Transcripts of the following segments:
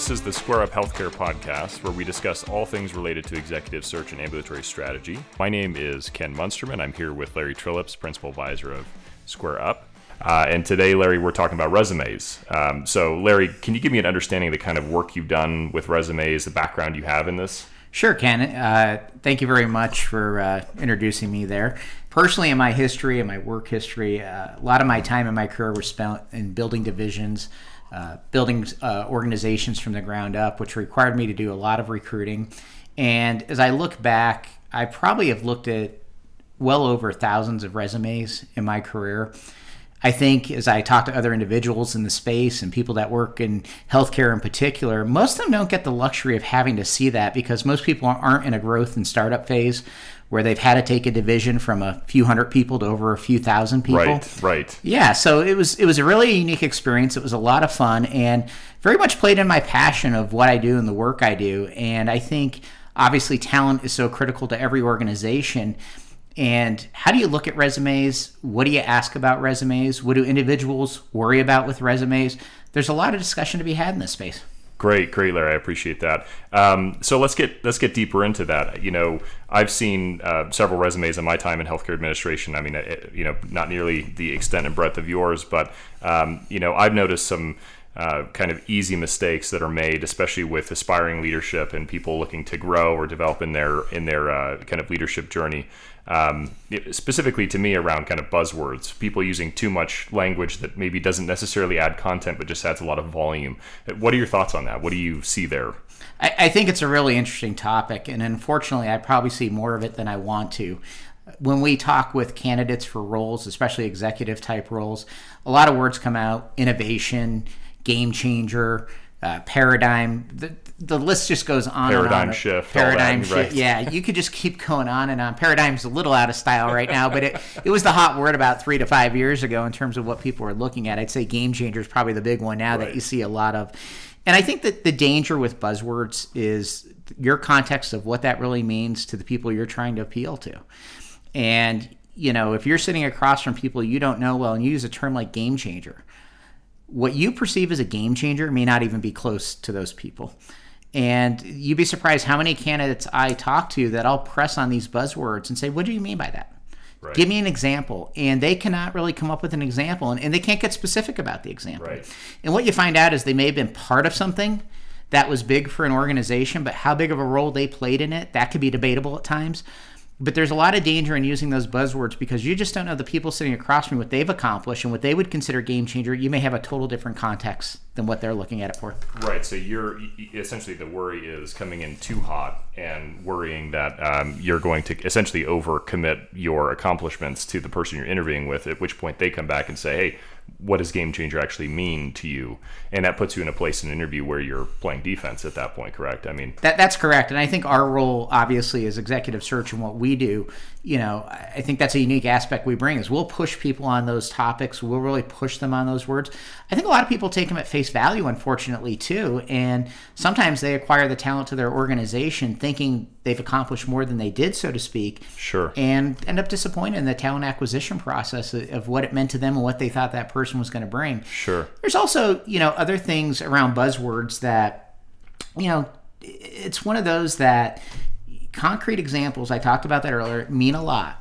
This is the Square Up Healthcare podcast, where we discuss all things related to executive search and ambulatory strategy. My name is Ken Munsterman. I'm here with Larry Trilops, Principal Advisor of Square Up. Uh, and today, Larry, we're talking about resumes. Um, so, Larry, can you give me an understanding of the kind of work you've done with resumes, the background you have in this? Sure, Ken. Uh, thank you very much for uh, introducing me there. Personally, in my history and my work history, uh, a lot of my time in my career was spent in building divisions, uh, building uh, organizations from the ground up, which required me to do a lot of recruiting. And as I look back, I probably have looked at well over thousands of resumes in my career. I think as I talk to other individuals in the space and people that work in healthcare in particular, most of them don't get the luxury of having to see that because most people aren't in a growth and startup phase where they've had to take a division from a few hundred people to over a few thousand people. Right, right. Yeah, so it was it was a really unique experience. It was a lot of fun and very much played in my passion of what I do and the work I do. And I think obviously talent is so critical to every organization and how do you look at resumes? What do you ask about resumes? What do individuals worry about with resumes? There's a lot of discussion to be had in this space. Great, great, Larry. I appreciate that. Um, so let's get let's get deeper into that. You know, I've seen uh, several resumes in my time in healthcare administration. I mean, it, uh, you know, not nearly the extent and breadth of yours, but um, you know, I've noticed some. Uh, kind of easy mistakes that are made, especially with aspiring leadership and people looking to grow or develop in their in their uh, kind of leadership journey um, specifically to me around kind of buzzwords, people using too much language that maybe doesn't necessarily add content but just adds a lot of volume. What are your thoughts on that? What do you see there? I, I think it's a really interesting topic, and unfortunately, I probably see more of it than I want to when we talk with candidates for roles, especially executive type roles, a lot of words come out innovation, game changer, uh, paradigm. The, the list just goes on. Paradigm on. shift. Paradigm shift. right. Yeah, you could just keep going on and on. Paradigm's a little out of style right now, but it, it was the hot word about three to five years ago in terms of what people are looking at. I'd say game changer is probably the big one now right. that you see a lot of. And I think that the danger with buzzwords is your context of what that really means to the people you're trying to appeal to. And, you know, if you're sitting across from people you don't know well and you use a term like game changer, what you perceive as a game changer may not even be close to those people. And you'd be surprised how many candidates I talk to that I'll press on these buzzwords and say, What do you mean by that? Right. Give me an example. And they cannot really come up with an example and, and they can't get specific about the example. Right. And what you find out is they may have been part of something that was big for an organization, but how big of a role they played in it, that could be debatable at times. But there's a lot of danger in using those buzzwords because you just don't know the people sitting across from you what they've accomplished and what they would consider game changer. You may have a total different context than what they're looking at it for. Right. So you're essentially the worry is coming in too hot and worrying that um, you're going to essentially overcommit your accomplishments to the person you're interviewing with. At which point they come back and say, "Hey, what does game changer actually mean to you? And that puts you in a place in an interview where you're playing defense at that point correct? I mean that, that's correct. And i think our role obviously is executive search and what we do you know i think that's a unique aspect we bring is we'll push people on those topics. We'll really push them on those words. I think a lot of people take them at face value unfortunately too. And sometimes they acquire the talent to their organization thinking they've accomplished more than they did, so to speak. Sure. And end up disappointed in the talent acquisition process of what it meant to them and what they thought that person was going to bring. Sure. There's also, you know, other things around buzzwords that, you know, it's one of those that concrete examples, I talked about that earlier, mean a lot.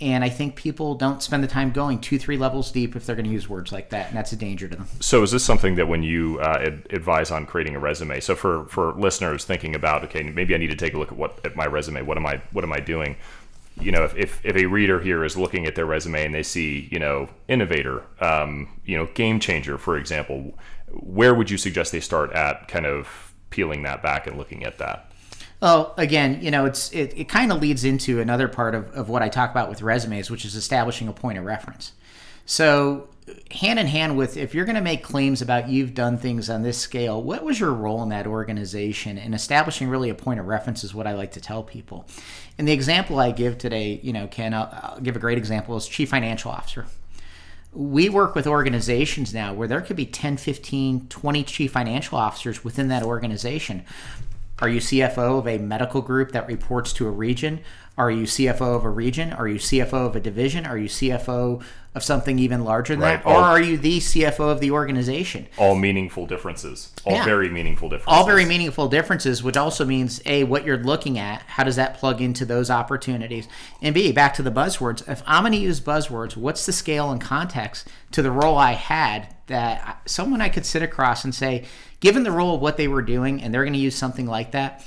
And I think people don't spend the time going two, three levels deep if they're going to use words like that, and that's a danger to them. So, is this something that when you uh, ad- advise on creating a resume? So, for for listeners thinking about, okay, maybe I need to take a look at what at my resume. What am I what am I doing? You know, if, if, if a reader here is looking at their resume and they see, you know, innovator, um, you know, game changer, for example, where would you suggest they start at kind of peeling that back and looking at that? Well, again, you know, it's it, it kind of leads into another part of, of what I talk about with resumes, which is establishing a point of reference. So, hand in hand with if you're going to make claims about you've done things on this scale, what was your role in that organization? And establishing really a point of reference is what I like to tell people. And the example I give today, you know, Ken, I'll, I'll give a great example is chief financial officer we work with organizations now where there could be 10 15 20 chief financial officers within that organization are you CFO of a medical group that reports to a region? Are you CFO of a region? Are you CFO of a division? Are you CFO of something even larger than Right. that? Or All- are you the CFO of the organization? all meaningful differences, all Yeah. very meaningful differences. all very meaningful differences, which also means a what you're looking at. How does that plug into those opportunities? And b back to the buzzwords. If I'm going to use buzzwords, what's the scale and context to the role I had that someone I could sit across and say, given the role of what they were doing, and they're going to use something like that.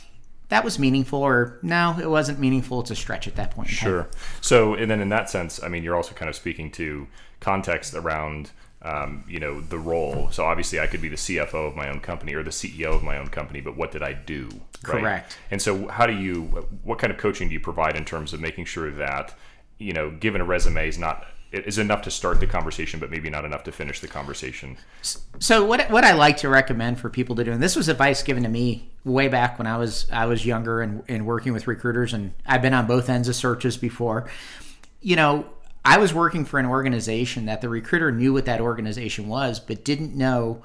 That was meaningful, or no, it wasn't meaningful. It's a stretch at that point. Sure. So, and then in that sense, I mean, you're also kind of speaking to context around, um, you know, the role. So obviously, I could be the CFO of my own company or the CEO of my own company, but what did I do? right? Correct. And so, how do you? What kind of coaching do you provide in terms of making sure that, you know, given a resume is not it is enough to start the conversation, but maybe not enough to finish the conversation. So what what I like to recommend for people to do, and this was advice given to me way back when I was I was younger and, and working with recruiters, and I've been on both ends of searches before. You know, I was working for an organization that the recruiter knew what that organization was, but didn't know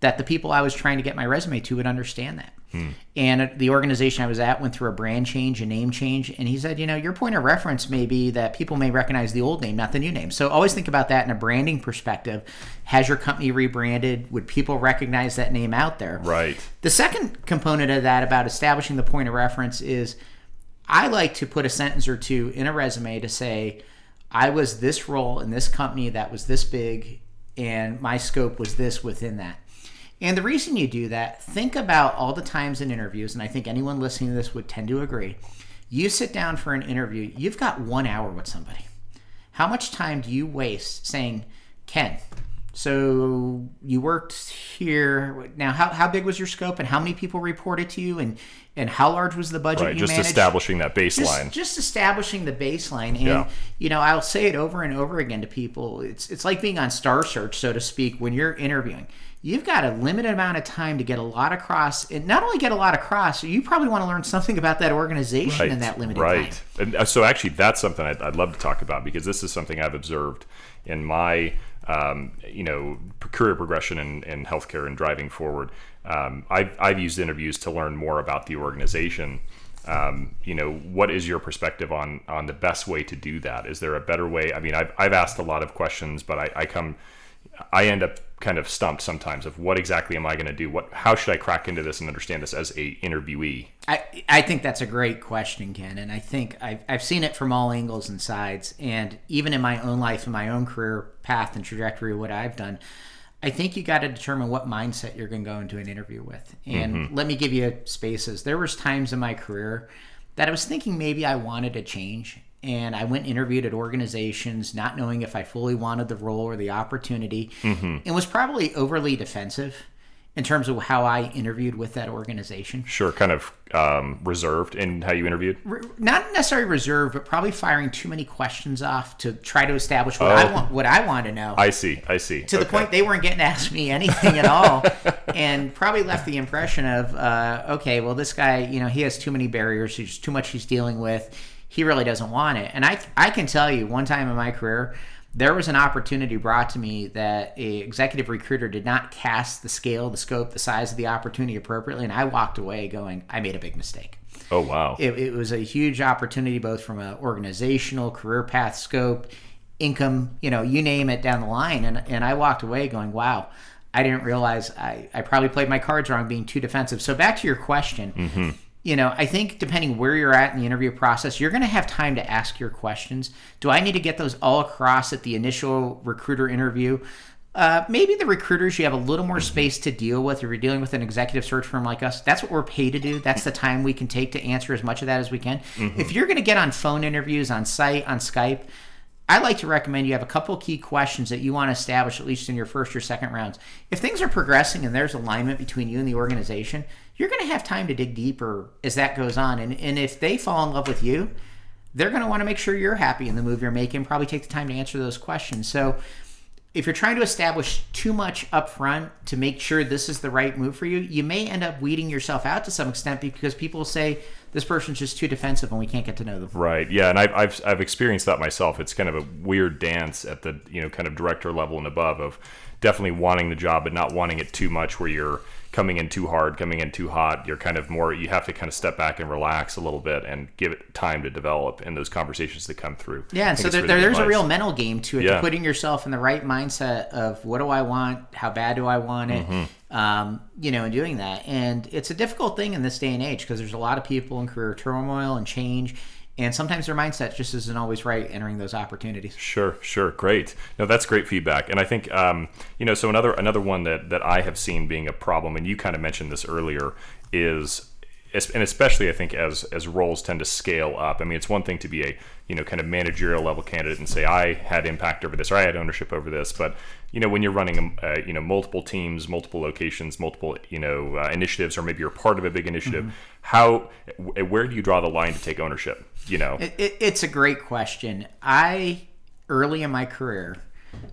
that the people I was trying to get my resume to would understand that. And the organization I was at went through a brand change, a name change, and he said, you know, your point of reference may be that people may recognize the old name, not the new name. So always think about that in a branding perspective. Has your company rebranded? Would people recognize that name out there? Right. The second component of that about establishing the point of reference is I like to put a sentence or two in a resume to say, I was this role in this company that was this big, and my scope was this within that. And the reason you do that, think about all the times in interviews, and I think anyone listening to this would tend to agree. You sit down for an interview, you've got one hour with somebody. How much time do you waste saying, Ken, so you worked here. Now, how, how big was your scope and how many people reported to you and, and how large was the budget Right. you Just managed? establishing that baseline. just establishing the baseline and Yeah. you know i'll say it over and over again to people it's it's like being on star search so to speak when you're interviewing you've got a limited amount of time to get a lot across and not only get a lot across you probably want to learn something about that organization in that limited right. time And uh, so actually, that's something I'd, I'd love to talk about because this is something I've observed in my, um, you know, career progression in, in healthcare and driving forward. Um, I've, I've used interviews to learn more about the organization. Um, you know, what is your perspective on on the best way to do that? Is there a better way? I mean, I've, I've asked a lot of questions, but I, I come, I end up kind of stumped sometimes of what exactly am I going to do? What, how should I crack into this and understand this as a interviewee? I, I think that's a great question, Ken. And I think I've, I've seen it from all angles and sides. And even in my own life, in my own career path and trajectory, what I've done, I think you got to determine what mindset you're going to go into an interview with. And mm-hmm. let me give you spaces. There was times in my career that I was thinking maybe I wanted to change. And I went and interviewed at organizations, not knowing if I fully wanted the role or the opportunity, and was probably overly defensive in terms of how I interviewed with that organization. Sure, kind of um, reserved in how you interviewed. re- not necessarily reserved, but probably firing too many questions off to try to establish what I Oh. want, what I want to know. I see. I see. to the point they weren't getting to ask me anything at all, and probably left the impression of, uh, okay, well, this guy, you know, he has too many barriers. There's too much he's dealing with. He really doesn't want it. And I, I can tell you, one time in my career, there was an opportunity brought to me that a executive recruiter did not cast the scale, the scope, the size of the opportunity appropriately, and I walked away going, I made a big mistake. Oh wow. it, it was a huge opportunity both from an organizational career path scope income you know you name it down the line. And, and i walked away going wow. I didn't realize I, I probably played my cards wrong being too defensive. So back to your question mm-hmm. You know i think depending where you're at in the interview process you're going to have time to ask your questions. Do i need to get those all across at the initial recruiter interview? Uh, maybe the recruiters you have a little more space to deal with. If you're dealing with an executive search firm like us that's what we're paid to do. That's the time we can take to answer as much of that as we can. If you're going to get on phone interviews on site on skype i like to recommend you have a couple key questions that you want to establish at least in your first or second rounds. If things are progressing and there's alignment between you and the organization you're going to have time to dig deeper as that goes on and, and if they fall in love with you they're going to want to make sure you're happy in the move you're making probably take the time to answer those questions so if you're trying to establish too much up front to make sure this is the right move for you, you may end up weeding yourself out to some extent because people say this person's just too defensive and we can't get to know them. Right. Yeah, and I've, I've I've experienced that myself. It's kind of a weird dance at the you know kind of director level and above of definitely wanting the job, but not wanting it too much where you're coming in too hard, coming in too hot. You're kind of more, you have to kind of step back and relax a little bit and give it time to develop in those conversations that come through. Yeah, so there, there, there's advice. a real mental game to it, yeah. to putting yourself in the right mindset of what do I want, how bad do I want it, mm-hmm. um, you know, and doing that. And it's a difficult thing in this day and age because there's a lot of people in career turmoil and change and sometimes their mindset just isn't always right entering those opportunities. Sure, sure, great. No, that's great feedback, and I think um, you know. So another another one that that I have seen being a problem, and you kind of mentioned this earlier, is and especially I think as as roles tend to scale up. I mean, it's one thing to be a you know kind of managerial level candidate and say I had impact over this or I had ownership over this, but you know when you're running uh, you know multiple teams, multiple locations, multiple you know uh, initiatives, or maybe you're part of a big initiative, mm-hmm. how where do you draw the line to take ownership? You know, it, it, it's a great question. I early in my career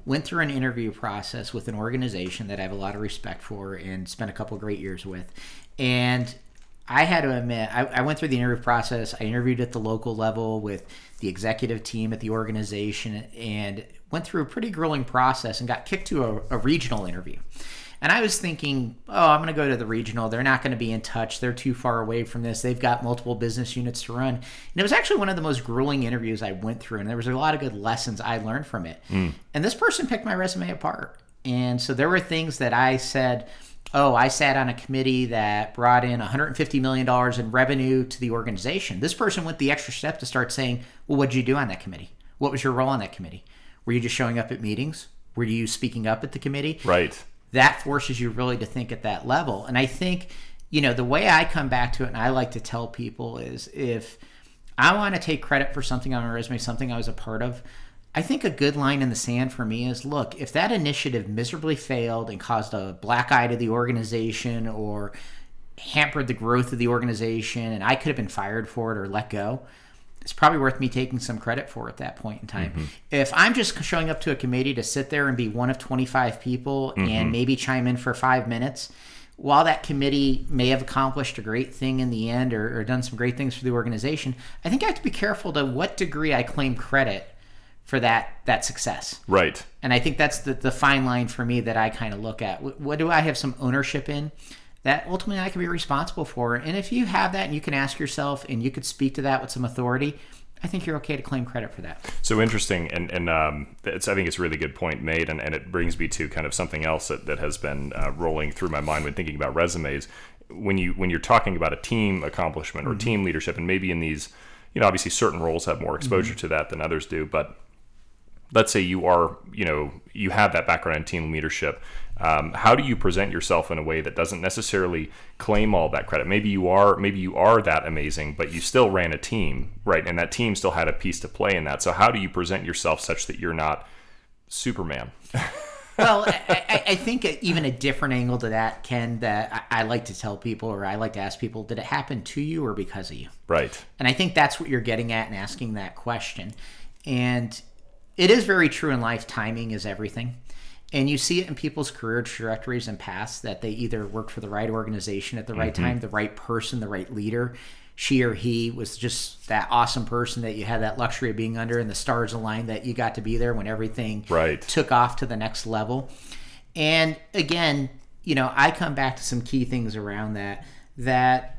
went through an interview process with an organization that I have a lot of respect for and spent a couple great years with, and I had to admit, I, I, went through the interview process. I interviewed at the local level with the executive team at the organization and went through a pretty grueling process and got kicked to a, a regional interview. And I was thinking, oh, I'm going to go to the regional. They're not going to be in touch. They're too far away from this. They've got multiple business units to run. And it was actually one of the most grueling interviews I went through. And there was a lot of good lessons I learned from it. Mm. And this person picked my resume apart. And so there were things that I said, oh, I sat on a committee that brought in $150 million in revenue to the organization. This person went the extra step to start saying, well, what did you do on that committee? What was your role on that committee? Were you just showing up at meetings? Were you speaking up at the committee? Right. That forces you really to think at that level. And I think, you know, the way I come back to it and I like to tell people is if I want to take credit for something on my resume, something I was a part of, I think a good line in the sand for me is look, if that initiative miserably failed and caused a black eye to the organization or hampered the growth of the organization and I could have been fired for it or let go, it's probably worth me taking some credit for at that point in time. Mm-hmm. If I'm just showing up to a committee to sit there and be one of 25 people mm-hmm. and maybe chime in for five minutes, while that committee may have accomplished a great thing in the end or, or done some great things for the organization, I think I have to be careful to what degree I claim credit for that that success. Right. And I think that's the the fine line for me that I kind of look at. What, what do I have some ownership in? That ultimately I can be responsible for. And if you have that and you can ask yourself and you could speak to that with some authority, I think you're okay to claim credit for that. So interesting, and and um, it's I think it's a really good point made, and, and it brings me to kind of something else that, that has been uh, rolling through my mind when thinking about resumes. When you when you're talking about a team accomplishment or mm-hmm. team leadership, and maybe in these, you know, obviously certain roles have more exposure mm-hmm. to that than others do, but let's say you are, you know, you have that background in team leadership. Um, how do you present yourself in a way that doesn't necessarily claim all that credit? Maybe you are, maybe you are that amazing, but you still ran a team, right? And that team still had a piece to play in that. So how do you present yourself such that you're not Superman? well, I, I, think even a different angle to that, Ken, that I, I, like to tell people or I like to ask people, did it happen to you or because of you? Right. And I think that's what you're getting at and asking that question. And it is very true in life. Timing is everything. And you see it in people's career trajectories and paths that they either work for the right organization at the right mm-hmm. time, the right person, the right leader. She or he was just that awesome person that you had that luxury of being under, and the stars aligned that you got to be there when everything right. took off to the next level. And again, you know, I come back to some key things around that. That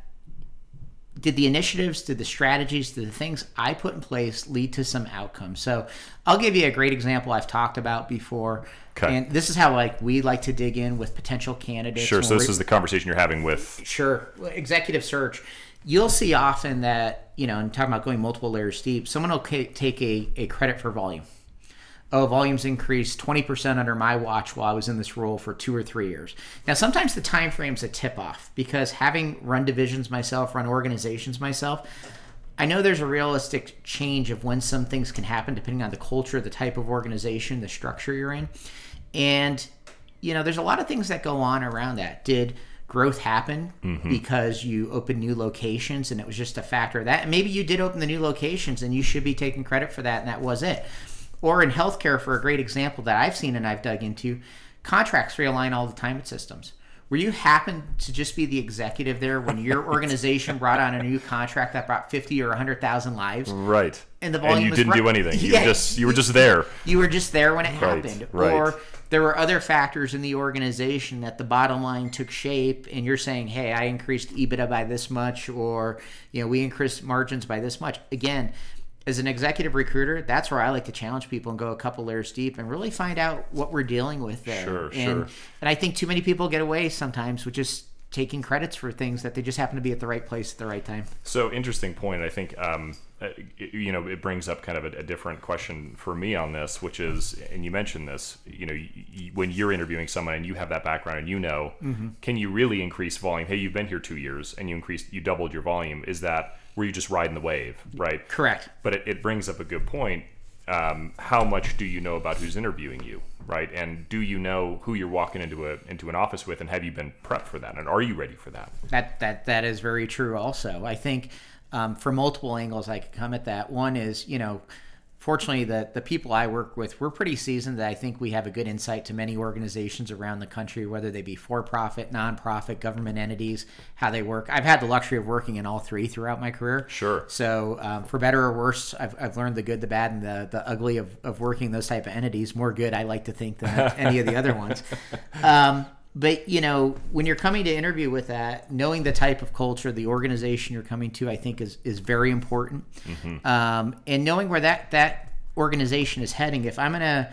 did the initiatives, did the strategies, did the things I put in place lead to some outcomes? So I'll give you a great example I've talked about before. Okay. And this is how like we like to dig in with potential candidates. Sure. So this is the conversation you're having with Sure. Executive search. You'll see often that, you know, and talking about going multiple layers deep, someone will take a, a credit for volume oh, volumes increased 20% under my watch while I was in this role for two or three years. Now, sometimes the time frame's a tip off because having run divisions myself, run organizations myself, I know there's a realistic change of when some things can happen depending on the culture, the type of organization, the structure you're in. And, you know, there's a lot of things that go on around that. Did growth happen mm-hmm. because you opened new locations and it was just a factor of that? And maybe you did open the new locations and you should be taking credit for that and that was it. Or in healthcare, for a great example that I've seen and I've dug into, contracts realign all the time with systems. were you happen to just be the executive there when your organization brought on a new contract that brought 50 or 100,000 lives? Right. And the volume and you didn't right- do anything. You Yeah. were just you were just there. You were just there when it Right, happened. right. Or there were other factors in the organization that the bottom line took shape and you're saying, "Hey, I increased EBITDA by this much or, you know, we increased margins by this much." Again, as an executive recruiter, that's where I like to challenge people and go a couple layers deep and really find out what we're dealing with there. Sure, and, sure. And I think too many people get away sometimes with just taking credits for things that they just happen to be at the right place at the right time. So interesting point. I think um, uh, it- you know it brings up kind of a, a different question for me on this, which is, and you mentioned this. You know, y y when you're interviewing someone and you have that background and you know, Mm-hmm. can you really increase volume? Hey, you've been here two years and you increased, you doubled your volume. Is that were you just ride in the wave, right? Correct. But it, it brings up a good point. Um, how much do you know about who's interviewing you, right? And do you know who you're walking into a into an office with, and have you been prepped for that? And are you ready for that? That that that is very true. Also, I think um, for multiple angles I could come at that. One is you know, fortunately the the people I work with we're pretty seasoned. That I think we have a good insight to many organizations around the country, whether they be for profit, nonprofit, government entities, how they work. I've had the luxury of working in all three throughout my career. Sure. So um, for better or worse, I've, I've learned the good, the bad, and the, the ugly of, of working those type of entities. More good, I like to think, than any of the other ones. Um, but you know, when you're coming to interview with that, knowing the type of culture, the organization you're coming to, I think is is very important. Um, and knowing where that that organization is heading. If I'm gonna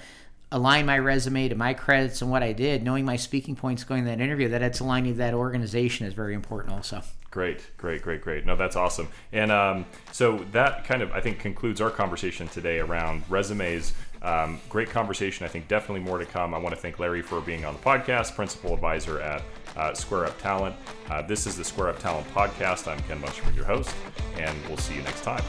align my resume to my credits and what I did, knowing my speaking points going to that interview, that it's aligning to that organization is very important. Also. Great, great, great, great. No, that's awesome. And um, so that kind of, I think, concludes our conversation today around resumes. Um, great conversation. I think definitely more to come. I want to thank Larry for being on the podcast, principal advisor at uh, Square Up Talent. Uh, this is the Square Up Talent podcast. I'm Ken Munsterman, your host, and we'll see you next time.